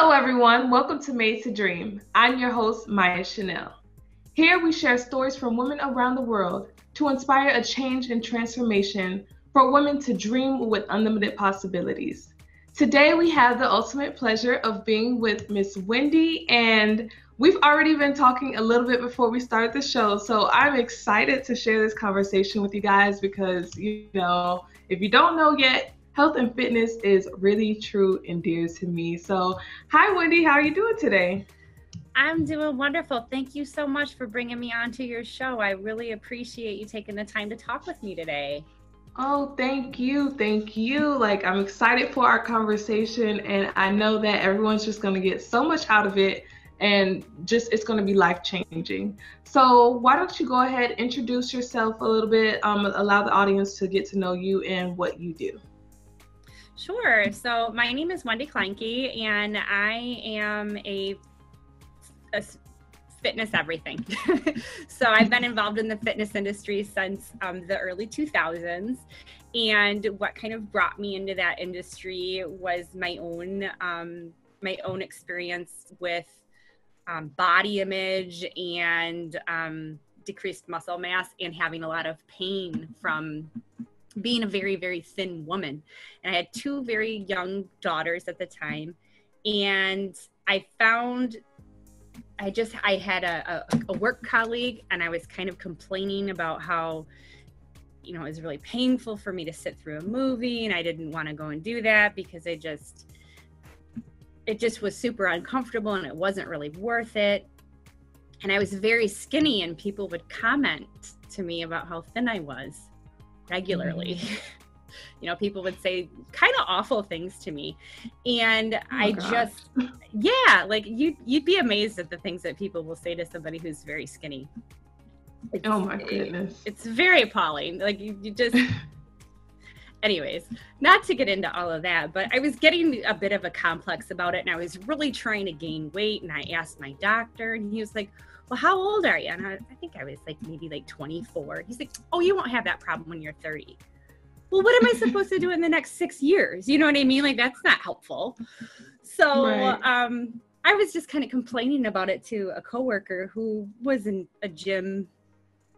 Hello, everyone. Welcome to Made to Dream. I'm your host, Maya Chanel. Here we share stories from women around the world to inspire a change and transformation for women to dream with unlimited possibilities. Today we have the ultimate pleasure of being with Miss Wendy, and we've already been talking a little bit before we start the show. So I'm excited to share this conversation with you guys because, you know, if you don't know yet, health and fitness is really true and dear to me. So, hi, Wendy, how are you doing today? I'm doing wonderful. Thank you so much for bringing me onto your show. I really appreciate you taking the time to talk with me today. Oh, thank you. Thank you. Like, I'm excited for our conversation, and I know that everyone's just going to get so much out of it and just it's going to be life changing. So, why don't you go ahead, introduce yourself a little bit, um, allow the audience to get to know you and what you do. Sure. So my name is Wendy Kleinke, and I am a, a fitness everything. so I've been involved in the fitness industry since um, the early 2000s. And what kind of brought me into that industry was my own um, my own experience with um, body image and um, decreased muscle mass and having a lot of pain from being a very very thin woman. And i had two very young daughters at the time. And i found i just i had a, a, a, work colleague and i was kind of complaining about how you know it was really painful for me to sit through a movie and i didn't want to go and do that because i just it just was super uncomfortable and it wasn't really worth it. And i was very skinny and people would comment to me about how thin i was regularly. Mm-hmm. you know, people would say kind of awful things to me. And oh, I God. just yeah, like you you'd be amazed at the things that people will say to somebody who's very skinny. It's, oh my goodness. It, it's very appalling. Like you, you just anyways, not to get into all of that, but I was getting a bit of a complex about it and I was really trying to gain weight. And I asked my doctor, and he was like, well, how old are you? And I, I, think I was like maybe like 24. He's like, oh, you won't have that problem when you're 30. Well, what am I supposed to do in the next six years? You know what I mean? Like, that's not helpful. So, right. um, I was just kind of complaining about it to a coworker who was in a gym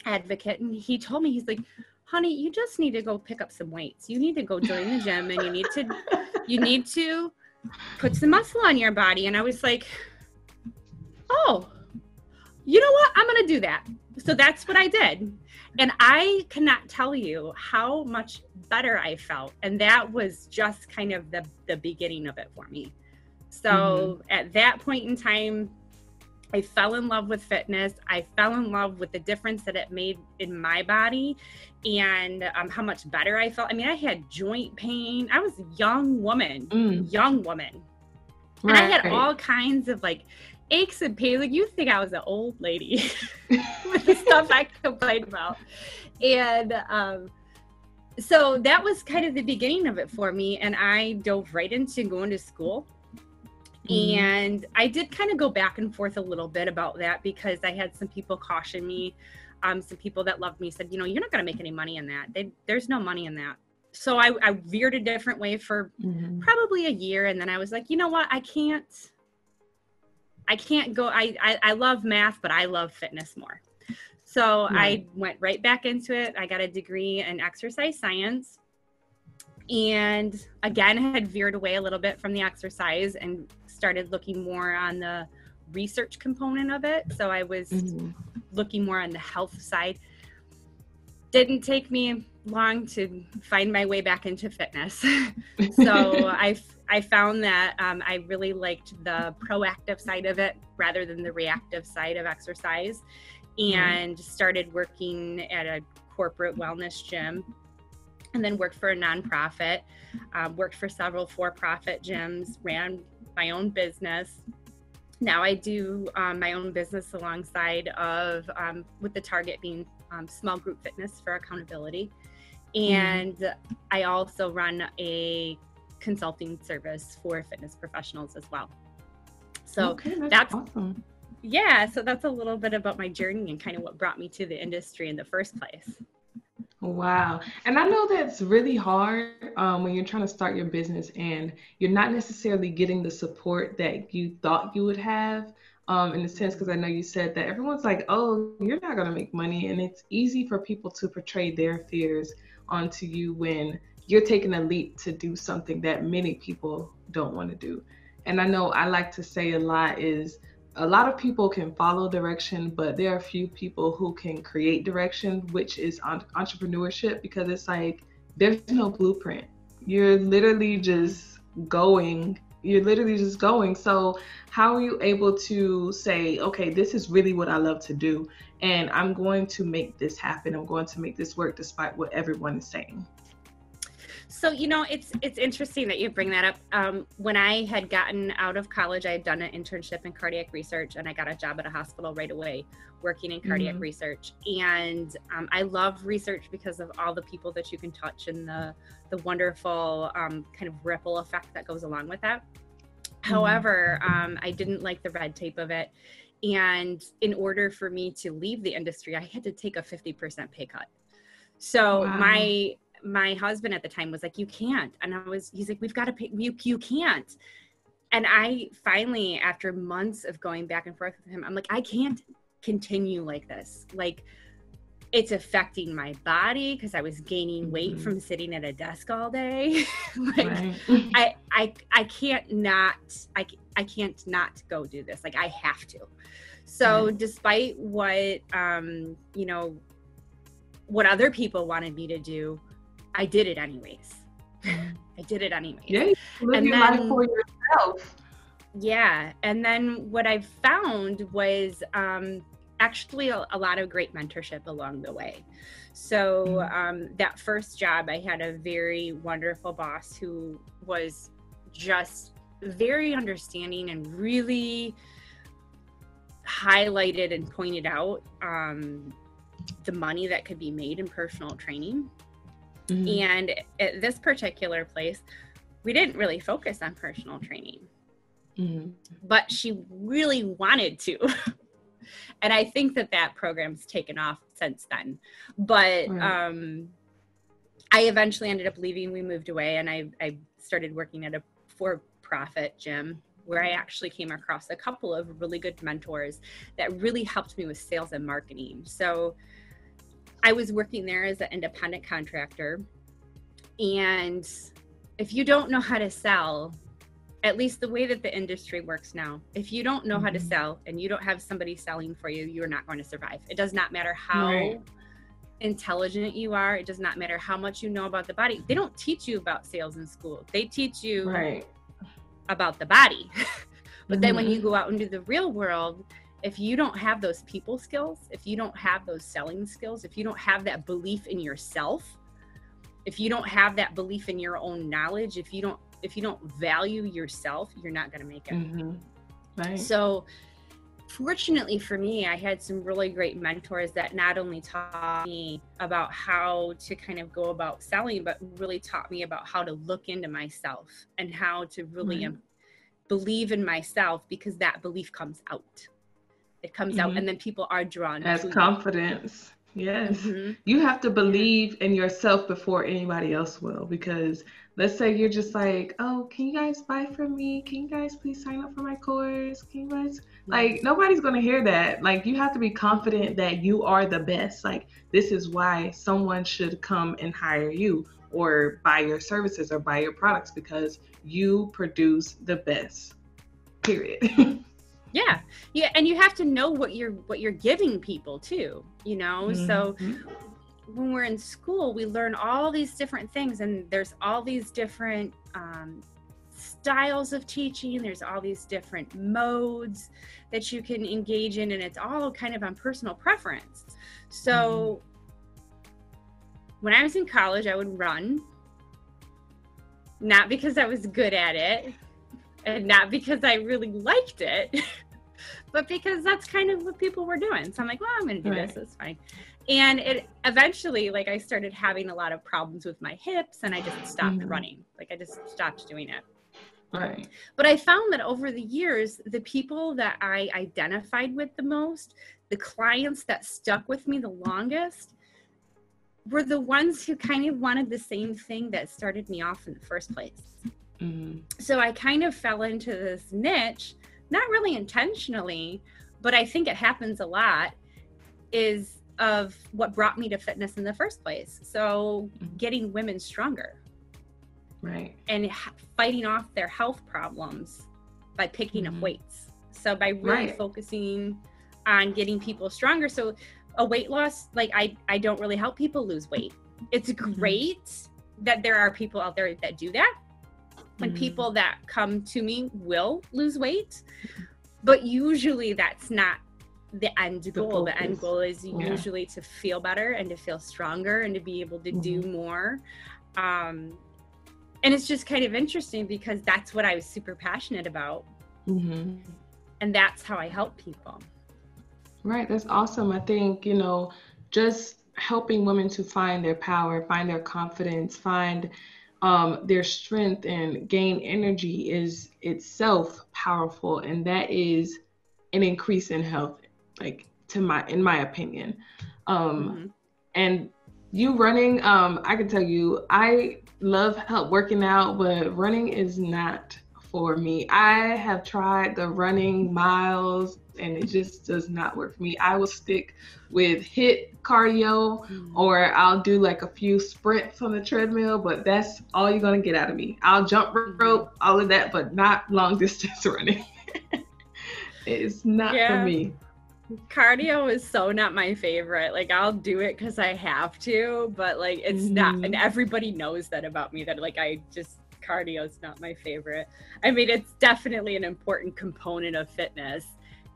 advocate. And he told me, he's like, honey, you just need to go pick up some weights. You need to go join the gym and you need to, you need to put some muscle on your body. And I was like, oh, you know what? I'm going to do that. So that's what I did. And I cannot tell you how much better I felt. And that was just kind of the, the beginning of it for me. So mm-hmm. at that point in time, I fell in love with fitness. I fell in love with the difference that it made in my body and um, how much better I felt. I mean, I had joint pain. I was a young woman, mm. young woman. Right. And I had all kinds of like aches and pains. Like you think I was an old lady with the stuff I complained about. And um, so that was kind of the beginning of it for me. And I dove right into going to school. Mm-hmm. And I did kind of go back and forth a little bit about that because I had some people caution me. Um, some people that loved me said, you know, you're not going to make any money in that. They, there's no money in that. So I, I veered a different way for mm-hmm. probably a year. And then I was like, you know what? I can't, I can't go. I, I, I love math, but I love fitness more. So I went right back into it. I got a degree in exercise science and again had veered away a little bit from the exercise and started looking more on the research component of it. So I was mm-hmm. looking more on the health side. Didn't take me long to find my way back into fitness. so I I found that um, I really liked the proactive side of it rather than the reactive side of exercise, mm-hmm. and mm-hmm. started working at a corporate wellness gym. And then worked for a nonprofit, um, worked for several for profit gyms, ran my own business. Now I do um, my own business alongside of, um, with the target being um, small group fitness for accountability. Mm-hmm. And mm-hmm. I also run a consulting service for fitness professionals as well. So okay, that's, that's awesome. Yeah, so that's a little bit about my journey and kind of what brought me to the industry in the first place. Wow. And I know that's really hard um, when you're trying to start your business and you're not necessarily getting the support that you thought you would have. Um, in a sense, because I know you said that everyone's like, oh, you're not going to make money. And it's easy for people to portray their fears onto you when you're taking a leap to do something that many people don't want to do. And I know I like to say a lot is a lot of people can follow direction, but there are few people who can create direction, which is entrepreneurship because it's like there's no blueprint. You're literally just going. You're literally just going. So, how are you able to say, okay, this is really what I love to do, and I'm going to make this happen. I'm going to make this work despite what everyone is saying. So you know, it's it's interesting that you bring that up. Um, when I had gotten out of college, I had done an internship in cardiac research, and I got a job at a hospital right away, working in cardiac mm-hmm. research. And um, I love research because of all the people that you can touch and the the wonderful um, kind of ripple effect that goes along with that. Mm-hmm. However, um, I didn't like the red tape of it. And in order for me to leave the industry, I had to take a 50% pay cut. So wow. my my husband at the time was like, "You can't," and I was, he's like, "We've got to pay you. You can't." And I finally, after months of going back and forth with him, I'm like, I can't continue like this. Like, it's affecting my body because I was gaining weight mm-hmm. from sitting at a desk all day. like, I, I, I can't not, I, I can't not go do this. Like, I have to. So, despite what, um, you know, what other people wanted me to do, I did it anyways. I did it anyways. Yeah, live and your then, life for yourself. Yeah, and then what I found was um, actually a, a, lot of great mentorship along the way. So mm-hmm. um, that first job, I had a very wonderful boss who was just very understanding and really highlighted and pointed out um, the money that could be made in personal training Mm-hmm. And at this particular place, we didn't really focus on personal training. Mm-hmm. But she really wanted to. and I think that that program's taken off since then. But right. um, I eventually ended up leaving. We moved away, and I, I started working at a for profit gym where I actually came across a couple of really good mentors that really helped me with sales and marketing. So I was working there as an independent contractor. And if you don't know how to sell, at least the way that the industry works now, if you don't know mm-hmm. how to mm-hmm. sell and you don't have somebody selling for you, you're not going to survive. It does not matter how right. intelligent you are, it does not matter how much you know about the body. They don't teach you about sales in school, they teach you right. about the body. but mm-hmm. then when you mm-hmm. go out into the real world, if you don't have those people skills, if you don't have those selling skills, if you don't have that belief in yourself, if you don't have that belief in your own knowledge, if you don't if you don't value yourself, you're not going to make it. Mm-hmm. Right. So fortunately for me, I had some really great mentors that not only taught me about how to kind of go about selling, but really taught me about how to look into myself and how to really mm-hmm. believe in myself because that belief comes out it comes mm-hmm. out and then people are drawn as confidence. Yes. Mm-hmm. you have to believe in yourself before anybody else will because let's say you're just like oh can you guys buy from me? Can you guys please sign up for my course? Can you guys like nobody's going to hear that. Like you have to be confident that you are the best. Like this is why someone should come and hire you or buy your services or buy your products because you produce the best period yeah yeah and you have to know what you're what you're giving people too you know mm-hmm. so when we're in school we learn all these different things and there's all these different um, styles of teaching there's all these different modes that you can engage in and it's all kind of on personal preference so mm-hmm. when i was in college i would run not because i was good at it and not because I really liked it, but because that's kind of what people were doing. So I'm like, well, I'm going to do right. this. It's fine. And it eventually, like, I started having a lot of problems with my hips, and I just stopped mm-hmm. running. Like, I just stopped doing it. Right. But I found that over the years, the people that I identified with the most, the clients that stuck with me the longest, were the ones who kind of wanted the same thing that started me off in the first place. Mm-hmm. So I kind of fell into this niche, not really intentionally, but I think it happens a lot, is of what brought me to fitness in the first place. So mm-hmm. getting women stronger. Right. And fighting off their health problems by picking mm-hmm. up weights. So by really right. focusing on getting people stronger. So a weight loss, like I, I don't really help people lose weight. It's mm-hmm. great that there are people out there that do that. And mm-hmm. people that come to me will lose weight. But usually that's not the end the goal. The end goal is yeah. usually to feel better and to feel stronger and to be able to do mm-hmm. more. Um, and it's just kind of interesting because that's what I was super passionate about. Mm-hmm. And that's how I help people. Right. That's awesome. I think, you know, just helping women to find their power, find their confidence, find um, their strength, and gain energy is itself powerful. And that is an increase in health, like to my, in my opinion. Um, mm-hmm. And you running, um, I can tell you, I love help working out, but running is not for me. I have tried the running miles and it just does not work for me. I will stick with HIIT cardio mm. or I'll do like a few sprints on the treadmill, but that's all you're going to get out of me. I'll jump mm-hmm. rope, all of that, but not long distance running. it's not yeah. for me cardio is so not my favorite. Like I'll do it because I have to, but like it's mm-hmm. not. And mm-hmm. everybody knows that about me. That like I just cardio is not my favorite. I mean, it's definitely an important component of fitness,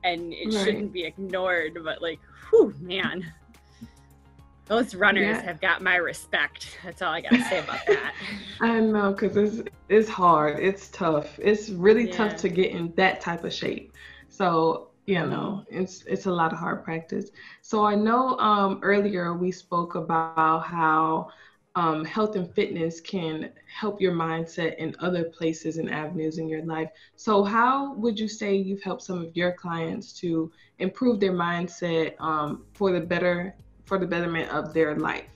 and it right. shouldn't be ignored. But like, whew, man. Those runners yeah. have got my respect. That's all I gotta say about that. I know, cause it's it's hard. It's tough. It's really yeah. tough to get in that type of shape. So you know it's it's a lot of hard practice so i know um, earlier we spoke about how um, health and fitness can help your mindset in other places and avenues in your life so how would you say you've helped some of your clients to improve their mindset um, for the better for the betterment of their life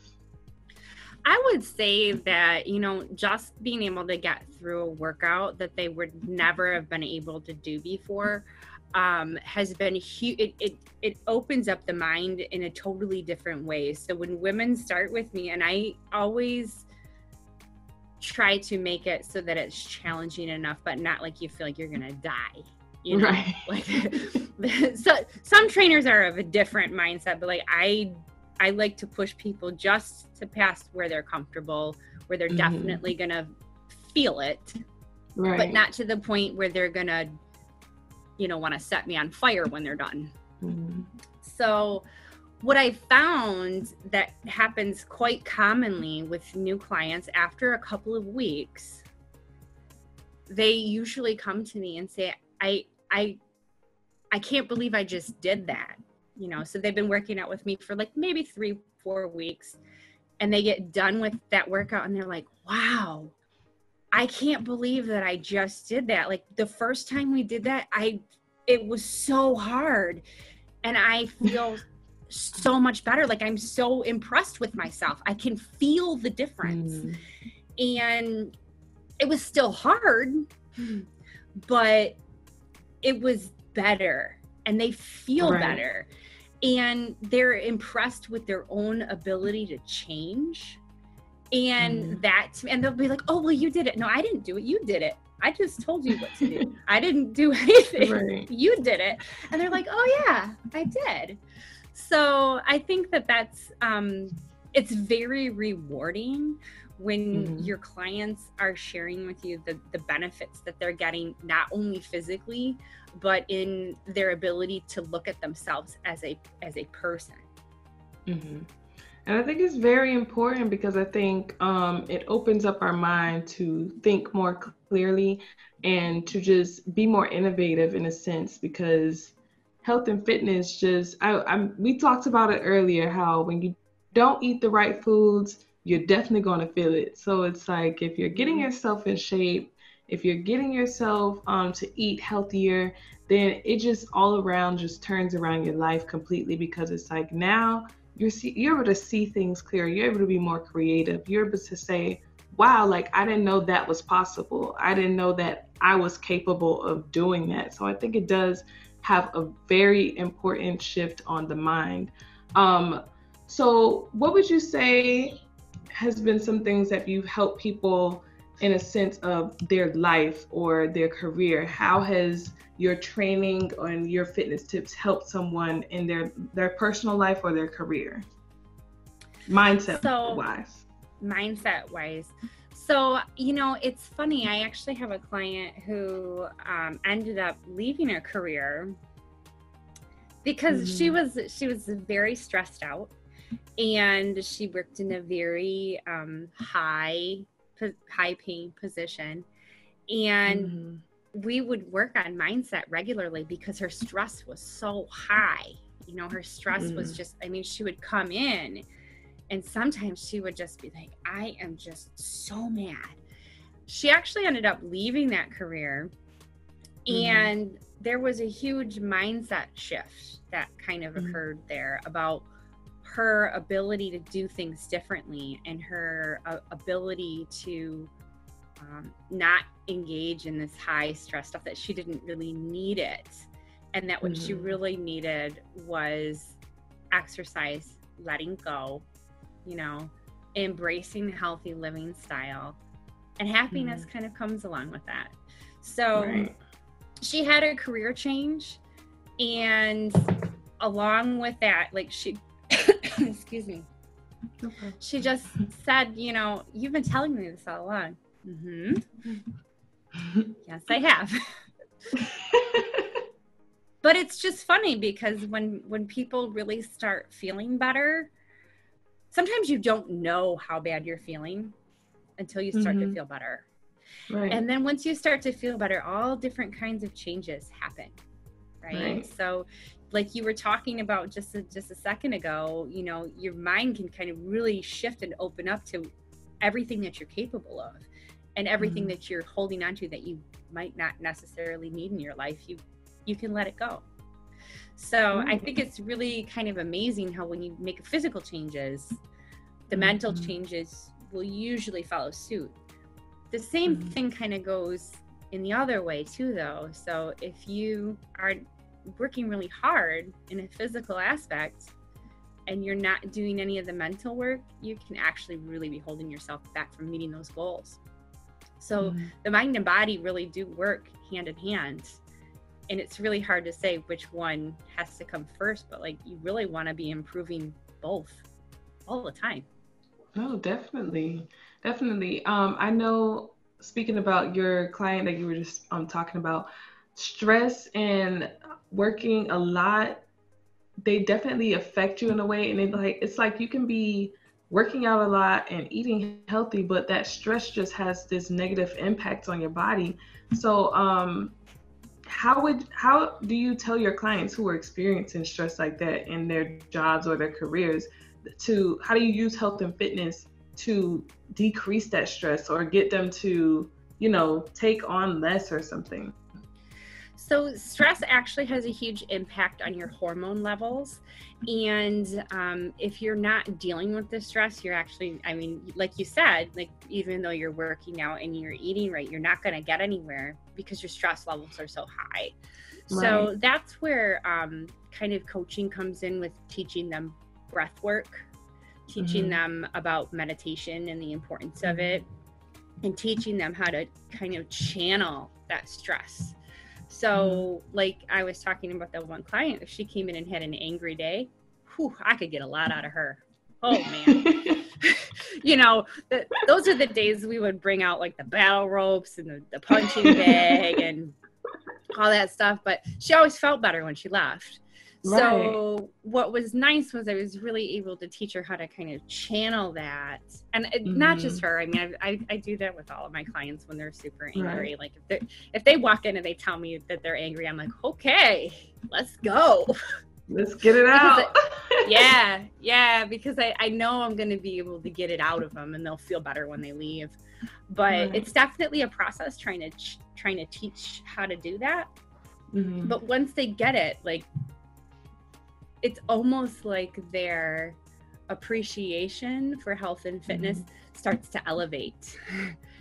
I would say that, you know, just being able to get through a workout that they would never have been able to do before um, has been huge. It, it, it opens up the mind in a totally different way. So when women start with me, and I always try to make it so that it's challenging enough, but not like you feel like you're gonna die. You know, right. like so some trainers are of a different mindset, but like I I like to push people just to past where they're comfortable, where they're mm-hmm. definitely gonna feel it, right. but not to the point where they're gonna you know want to set me on fire when they're done mm-hmm. so what i found that happens quite commonly with new clients after a couple of weeks they usually come to me and say i i i can't believe i just did that you know so they've been working out with me for like maybe three four weeks and they get done with that workout and they're like wow I can't believe that I just did that. Like the first time we did that, I it was so hard and I feel so much better. Like I'm so impressed with myself. I can feel the difference. Mm. And it was still hard, but it was better and they feel right. better and they're impressed with their own ability to change. And mm. that and they'll be like oh well you did it. No i didn't do it. You did it. I just told you what to do. I didn't do anything. Right. you did it. And they're like oh yeah i did. So i think that that's um it's very rewarding when mm-hmm. your clients are sharing with you the, the benefits that they're getting not only physically but in their ability to look at themselves as a as a person mm-hmm. And I think it's very important because I think um, it opens up our mind to think more clearly and to just be more innovative in a sense because health and fitness just, I, I'm, we talked about it earlier how when you don't eat the right foods, you're definitely going to feel it. So it's like if you're getting yourself in shape, if you're getting yourself um, to eat healthier, then it just all around just turns around your life completely because it's like now you're see, you're able to see things clearer. You're able to be more creative. You're able to say, "Wow, like I didn't know that was possible. I didn't know that I was capable of doing that." So I think it does have a very important shift on the mind. Um, so, what would you say has been some things that you've helped people in a sense of their life or their career? How has your training and your fitness tips helped someone in their their personal life or their career? Mindset so, wise. Mindset wise. So, you know, it's funny. I actually have a client who um, ended up leaving her career because mm-hmm. she was she was very stressed out and she worked in a very um, high high paying position and mm-hmm. we would work on mindset regularly because her stress was so high you know her stress mm-hmm. was just i mean she would come in and sometimes she would just be like i am just so mad she actually ended up leaving that career mm-hmm. and there was a huge mindset shift that kind of mm-hmm. occurred there about her ability to do things differently and her uh, ability to um, not engage in this high stress stuff that she didn't really need it and that what mm-hmm. she really needed was exercise letting go you know embracing the healthy living style and happiness mm-hmm. kind of comes along with that so right. she had a career change and along with that like she excuse me. Okay. She just said, you know, you've been telling me this all along. Mm-hmm. yes, I have. but it's just funny because when when people really start feeling better, sometimes you don't know how bad you're feeling until you start mm-hmm. to feel better. Right. And then once you start to feel better, all different kinds of changes happen. Right? right. So like you were talking about just a, just a second ago, you know, your mind can kind of really shift and open up to everything that you're capable of and everything mm-hmm. that you're holding on to that you might not necessarily need in your life, you you can let it go. So mm-hmm. I think it's really kind of amazing how when you make physical changes, the mm-hmm. mental changes will usually follow suit. The same mm-hmm. thing kind of goes in the other way too though. So if you are working really hard in a physical aspect and you're not doing any of the mental work, you can actually really be holding yourself back from meeting those goals. So mm-hmm. the mind and body really do work hand in hand. And it's really hard to say which one has to come first, but like you really want to be improving both all the time. No, definitely. Definitely. Um, I know speaking about your client that you were just um, talking about, stress and working a lot, they definitely affect you in a way. And it like it's like you can be working out a lot and eating healthy, but that stress just has this negative impact on your body. So um how would how do you tell your clients who are experiencing stress like that in their jobs or their careers to how do you use health and fitness to decrease that stress or get them to you know take on less or something so, stress actually has a huge impact on your hormone levels. And um, if you're not dealing with the stress, you're actually, I mean, like you said, like even though you're working out and you're eating right, you're not going to get anywhere because your stress levels are so high. Right. So, that's where um, kind of coaching comes in with teaching them breath work, teaching mm-hmm. them about meditation and the importance of it, and teaching them how to kind of channel that stress so, mm-hmm. like I was talking about that one client, if she came in and had an angry day, whew, I could get a lot out of her. Oh man. you know, the, those are the days we would bring out like the battle ropes and the, the punching bag and all that stuff. But she always felt better when she left. Right. So what was nice was I was really able to teach her how to kind of channel that, and mm-hmm. not just her. I mean, I, I, I do that with all of my clients when they're super angry. Right. Like if they if they walk in and they tell me that they're angry, I'm like, okay, let's go. Let's get it out. yeah, yeah, because I, I know I'm going to be able to get it out of them, and they'll feel better when they leave. But right. it's definitely a process trying to trying to teach how to do that. Mm-hmm. But once they get it, like it's almost like they're appreciation for health and fitness Mm-hmm. starts to elevate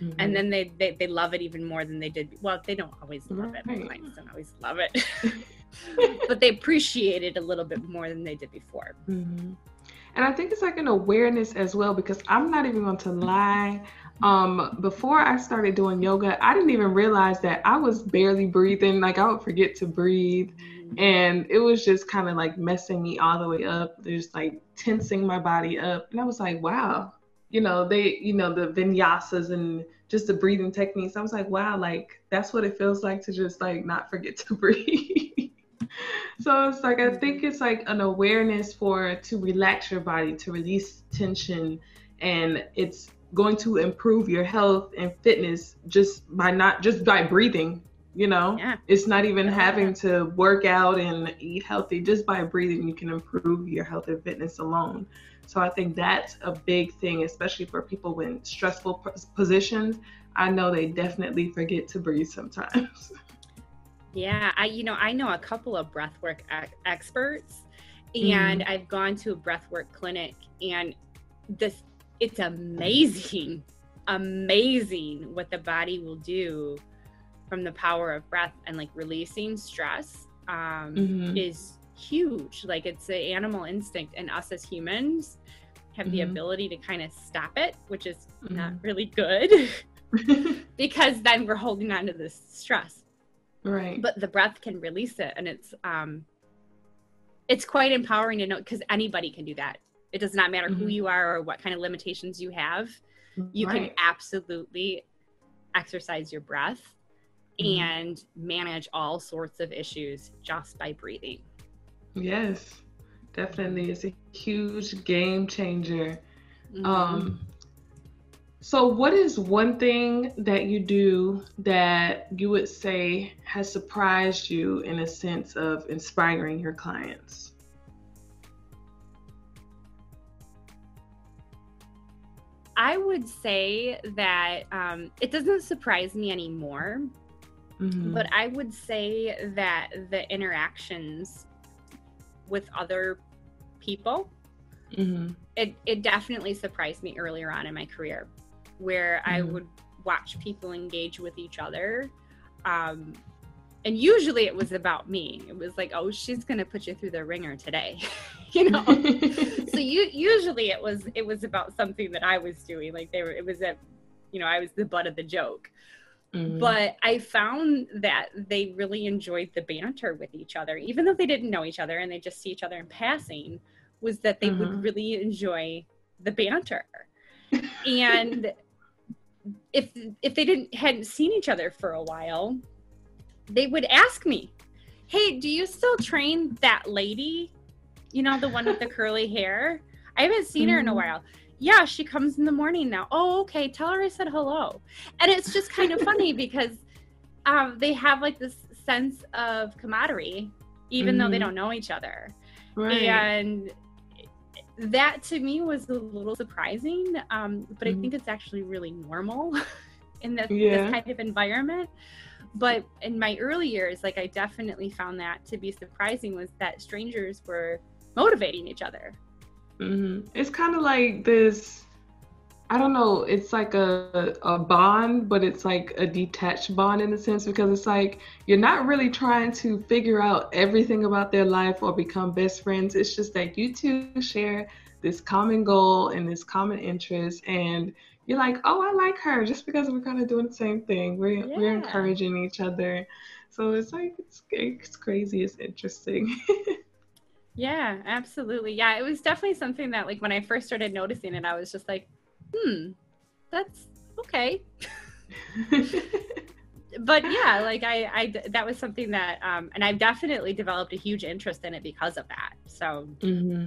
Mhm. and then they, they they love it even more than they did well they don't always love it my clients don't always love it but they appreciate it a little bit more than they did before Mhm. And I think it's like an awareness as well because I'm not even going to lie. Um, before I started doing yoga, I didn't even realize that I was barely breathing. Like I would forget to breathe, and it was just kind of like messing me all the way up. Just like tensing my body up, and I was like, wow, you know, they, you know, the vinyasas and just the breathing techniques. I was like, wow, like that's what it feels like to just like not forget to breathe. so it's like I think it's like an awareness for to relax your body, to release tension, and it's going to improve your health and fitness just by not just by breathing. You know, yeah it's not even Yeah. having to work out and eat healthy. Just by breathing, you can improve your health and fitness alone. So I think that's a big thing, especially for people in stressful positions. I know they definitely forget to breathe sometimes. Yeah, I you know I know a couple of breathwork ex- experts, and Mm-hmm. I've gone to a breathwork clinic, and this it's amazing, amazing what the body will do from the power of breath and like releasing stress um, Mhm. is huge. Like it's an animal instinct, and us as humans have the Mhm. ability to kind of stop it, which is not Mhm. really good because then we're holding on to this stress right. but the breath can release it and it's um it's quite empowering to know because anybody can do that it does not matter who Mhm. you are or what kind of limitations you have you can absolutely exercise your breath Mhm. and manage all sorts of issues just by breathing Yes, definitely. It's a huge game changer. Mhm. Um, so, what is one thing that you do that you would say has surprised you in a sense of inspiring your clients? i would say that um, it doesn't surprise me anymore Mhm. but I would say that the interactions with other people, Mhm. it, it definitely surprised me earlier on in my career, where I Mhm. would watch people engage with each other. Um, and usually it was about me. It was like, oh, she's gonna put you through the ringer today, you know. so you usually it was it was about something that I was doing. Like they were, it was that, you know, I was the butt of the joke Mhm. but I found that they really enjoyed the banter with each other, even though they didn't know each other and they just see each other in passing. Was that they Mhm. would really enjoy the banter, and if if they didn't hadn't seen each other for a while, they would ask me, "Hey, do you still train that lady? You know, the one with the curly hair? I haven't seen her in a Mhm. while." Yeah, she comes in the morning now. Oh, okay. Tell her I said hello. And it's just kind of funny because um, they have like this sense of camaraderie, even though they Mhm. don't know each other. right. And that to me was a little surprising, um, but I Mhm. think it's actually really normal in this, Yeah. this kind of environment. But in my early years, like I definitely found that to be surprising was that strangers were motivating each other. Hmm It's kind of like this. I don't know. It's like a a bond, but it's like a detached bond in a sense because it's like you're not really trying to figure out everything about their life or become best friends. It's just that you two share this common goal and this common interest, and you're like, oh, I like her just because we're kind of doing the same thing. We're we're encouraging each other. So it's like it's it's crazy. It's interesting. Yeah, absolutely. Yeah, it was definitely something that like when I first started noticing it, I was just like, hmm, that's okay. But yeah, like I, I that was something that, um, and I've definitely developed a huge interest in it because of that. So hmm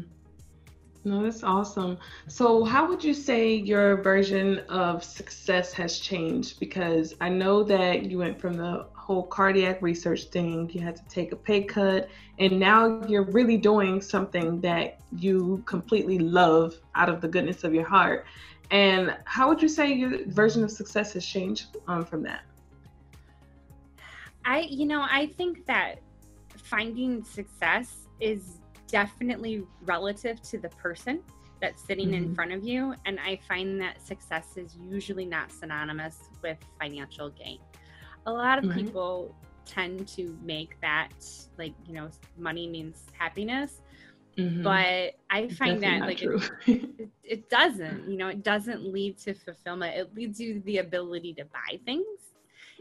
No, that's awesome. So, how would you say your version of success has changed? Because I know that you went from the whole cardiac research thing, you had to take a pay cut, and now you're really doing something that you completely love out of the goodness of your heart. And how would you say your version of success has changed um, from that? I, you know, I think that finding success is definitely relative to the person. that's sitting mm-hmm. in front of you. And I find that success is usually not synonymous with financial gain. A lot of mm-hmm. people tend to make that like, you know, money means happiness. Mm-hmm. But I find that like it, it, it, doesn't, you know, it doesn't lead to fulfillment. It leads you the ability to buy things.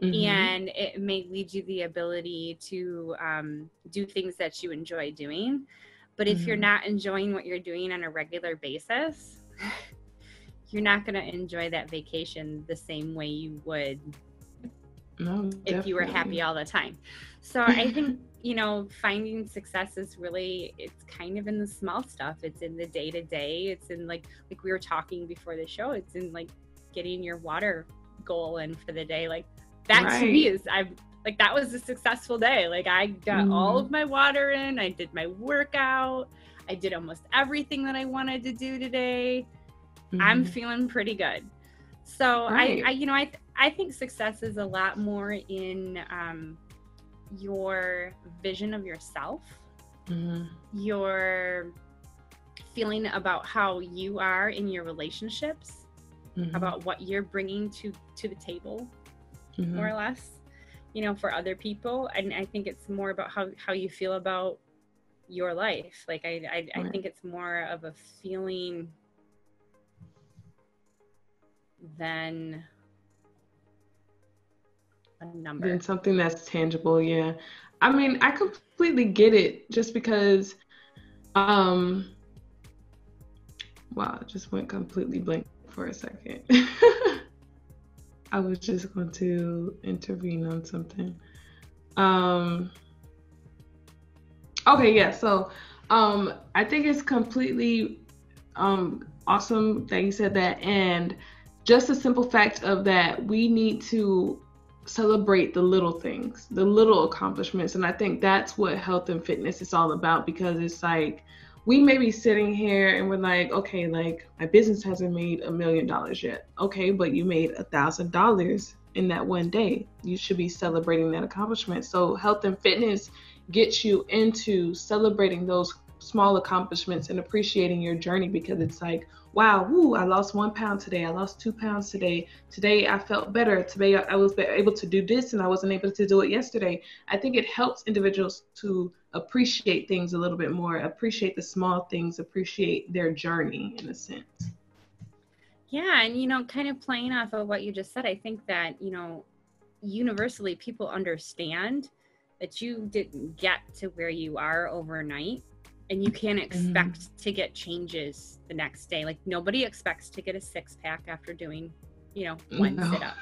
Mm-hmm. And it may lead you the ability to um, do things that you enjoy doing but if mm-hmm. you're not enjoying what you're doing on a regular basis, you're not going to enjoy that vacation the same way you would no, if you were happy all the time. So I think, you know, finding success is really it's kind of in the small stuff. It's in the day to day. It's in like like we were talking before the show. It's in like getting your water goal in for the day. Like that right. to me is I'm like that was a successful day. Like I got mm. all of my water in, I did my workout, I did almost everything that I wanted to do today. Mm. I'm mm-hmm. feeling pretty good. So right. I, I, you know, I, th- I think success is a lot more in um, your vision of yourself, mm. your feeling about how you are in your relationships, mm-hmm. about what you're bringing to to the table, mm-hmm. more or less you know for other people and i think it's more about how how you feel about your life. Like i i, right. I think it's more of a feeling than a number. Than something that's tangible yeah. I mean i completely get it just because um wow I just went completely blank for a second I was just going to intervene on something. Um, okay, yeah. So um, I think it's completely um, awesome that you said that. And just the simple fact of that, we need to celebrate the little things, the little accomplishments. And I think that's what health and fitness is all about because it's like, we may be sitting here and we're like, okay, like my business hasn't made a million dollars yet. Okay, but you made a thousand dollars in that one day. You should be celebrating that accomplishment. So, health and fitness gets you into celebrating those small accomplishments and appreciating your journey because it's like, wow, woo, I lost one pound today. I lost two pounds today. Today I felt better. Today I was able to do this and I wasn't able to do it yesterday. I think it helps individuals to appreciate things a little bit more, appreciate the small things, appreciate their journey in a sense. Yeah, and you know, kind of playing off of what you just said, I think that, you know, universally people understand that you didn't get to where you are overnight and you can't mm-hmm. expect mm-hmm. to get changes the next day. Like nobody expects to get a six pack after doing, you know, one no. sit up,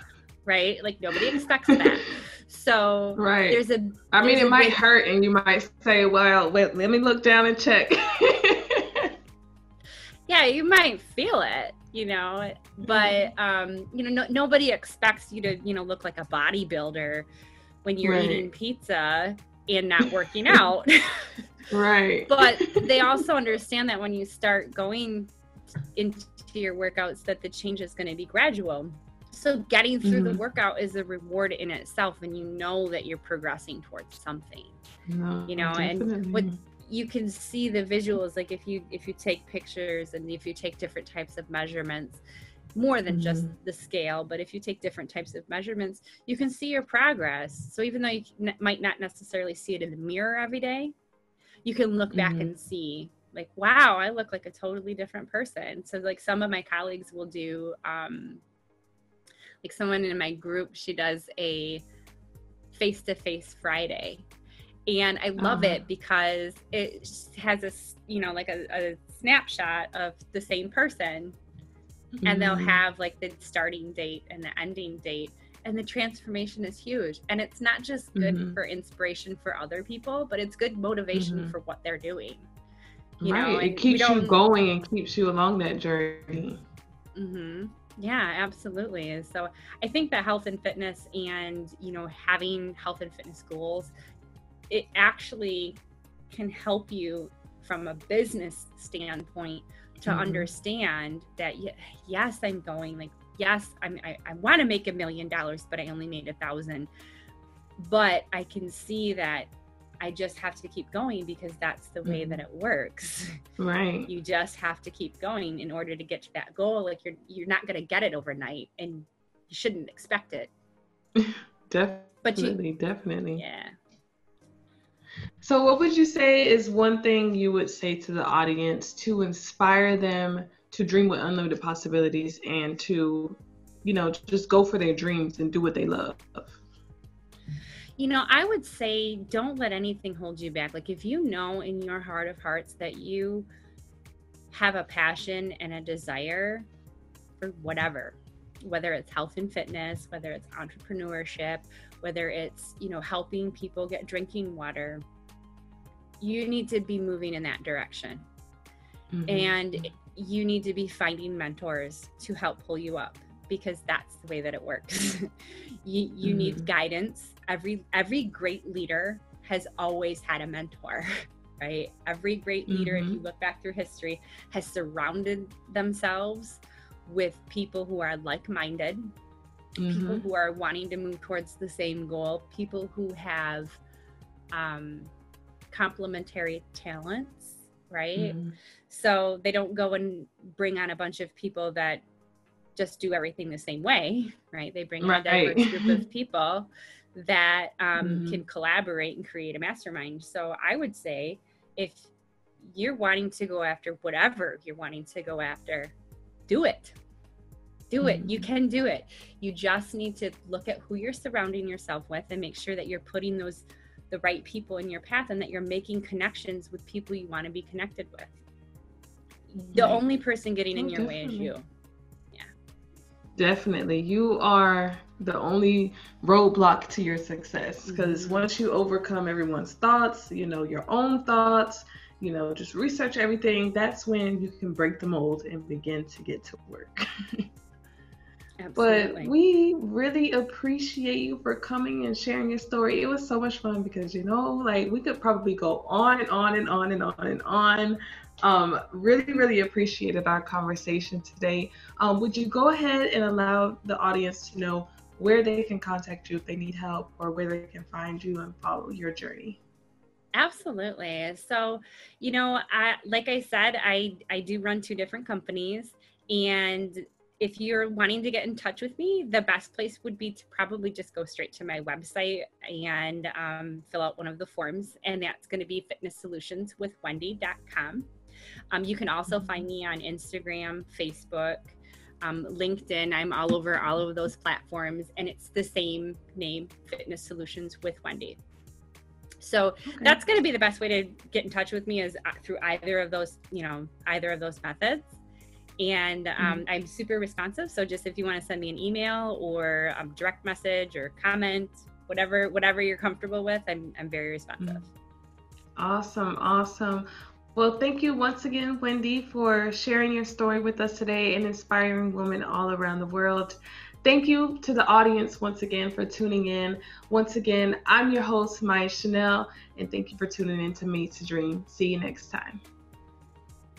right? Like nobody expects that. So right. there's a. I mean, it might big, hurt, and you might say, "Well, wait, let me look down and check." yeah, you might feel it, you know, but mm-hmm. um, you know, no, nobody expects you to, you know, look like a bodybuilder when you're right. eating pizza and not working out. Right. But they also understand that when you start going into your workouts that the change is going to be gradual. So getting through mm-hmm. the workout is a reward in itself and you know that you're progressing towards something. No, you know, definitely. and what you can see the visuals like if you if you take pictures and if you take different types of measurements more than mm-hmm. just the scale but if you take different types of measurements you can see your progress so even though you n- might not necessarily see it in the mirror every day you can look back mm-hmm. and see like wow i look like a totally different person so like some of my colleagues will do um like someone in my group she does a face to face friday and i love uh-huh. it because it has a you know like a, a snapshot of the same person mm-hmm. and they'll mm-hmm. have like the starting date and the ending date and the transformation is huge and it's not just good mm-hmm. for inspiration for other people but it's good motivation mm-hmm. for what they're doing you right. know it keeps you going and keeps you along that journey mm-hmm. Yeah absolutely so i think that health and fitness and you know having health and fitness goals it actually can help you from a business standpoint to mm-hmm. understand that yes i'm going like yes, I'm, I, I want to make a million dollars, but I only made a thousand. But I can see that I just have to keep going because that's the way mm-hmm. that it works. Right. you just have to keep going in order to get to that goal. Like you're you're not going to get it overnight and you shouldn't expect it. definitely, but you, definitely. Yeah. So what would you say is one thing you would say to the audience to inspire them to dream with unlimited possibilities and to, you know, just go for their dreams and do what they love? You know, I would say don't let anything hold you back. Like if you know in your heart of hearts that you have a passion and a desire for whatever, whether it's health and fitness, whether it's entrepreneurship, whether it's, you know, helping people get drinking water, you need to be moving in that direction. Mm-hmm. And you need to be finding mentors to help pull you up because that's the way that it works. you you mm-hmm. need guidance. Every every great leader has always had a mentor, right? Every great leader, mm-hmm. if you look back through history, has surrounded themselves with people who are like-minded, mm-hmm. people who are wanting to move towards the same goal, people who have um, complementary talents, right? Mm-hmm. So they don't go and bring on a bunch of people that just do everything the same way, right? They bring right. a diverse group of people that um, mm-hmm. can collaborate and create a mastermind. So I would say if you're wanting to go after whatever you're wanting to go after, do it. Do it. Mm-hmm. You can do it. You just need to look at who you're surrounding yourself with and make sure that you're putting those the right people in your path and that you're making connections with people you want to be connected with. The right. only person getting in your definitely. way is you. Definitely. You are the only roadblock to your success because mm-hmm. once you overcome everyone's thoughts, you know, your own thoughts, you know, just research everything, that's when you can break the mold and begin to get to work. but we really appreciate you for coming and sharing your story. It was so much fun because, you know, like we could probably go on and on and on and on and on um, really, really appreciated our conversation today. Um, would you go ahead and allow the audience to know where they can contact you if they need help or where they can find you and follow your journey? Absolutely. So, you know, I, like I said, I, I do run two different companies. And if you're wanting to get in touch with me, the best place would be to probably just go straight to my website and um, fill out one of the forms. And that's going to be fitnesssolutionswithwendy.com. Um, you can also find me on Instagram, Facebook, um, LinkedIn. I'm all over all of those platforms, and it's the same name, Fitness Solutions with Wendy. So okay. that's going to be the best way to get in touch with me is uh, through either of those, you know, either of those methods. And um, mm-hmm. I'm super responsive. So just if you want to send me an email or a direct message or comment, whatever whatever you're comfortable with, I'm I'm very responsive. Mm-hmm. Awesome, awesome. Well, thank you once again, Wendy, for sharing your story with us today and inspiring women all around the world. Thank you to the audience once again for tuning in. Once again, I'm your host, Maya Chanel, and thank you for tuning in to Made to Dream. See you next time.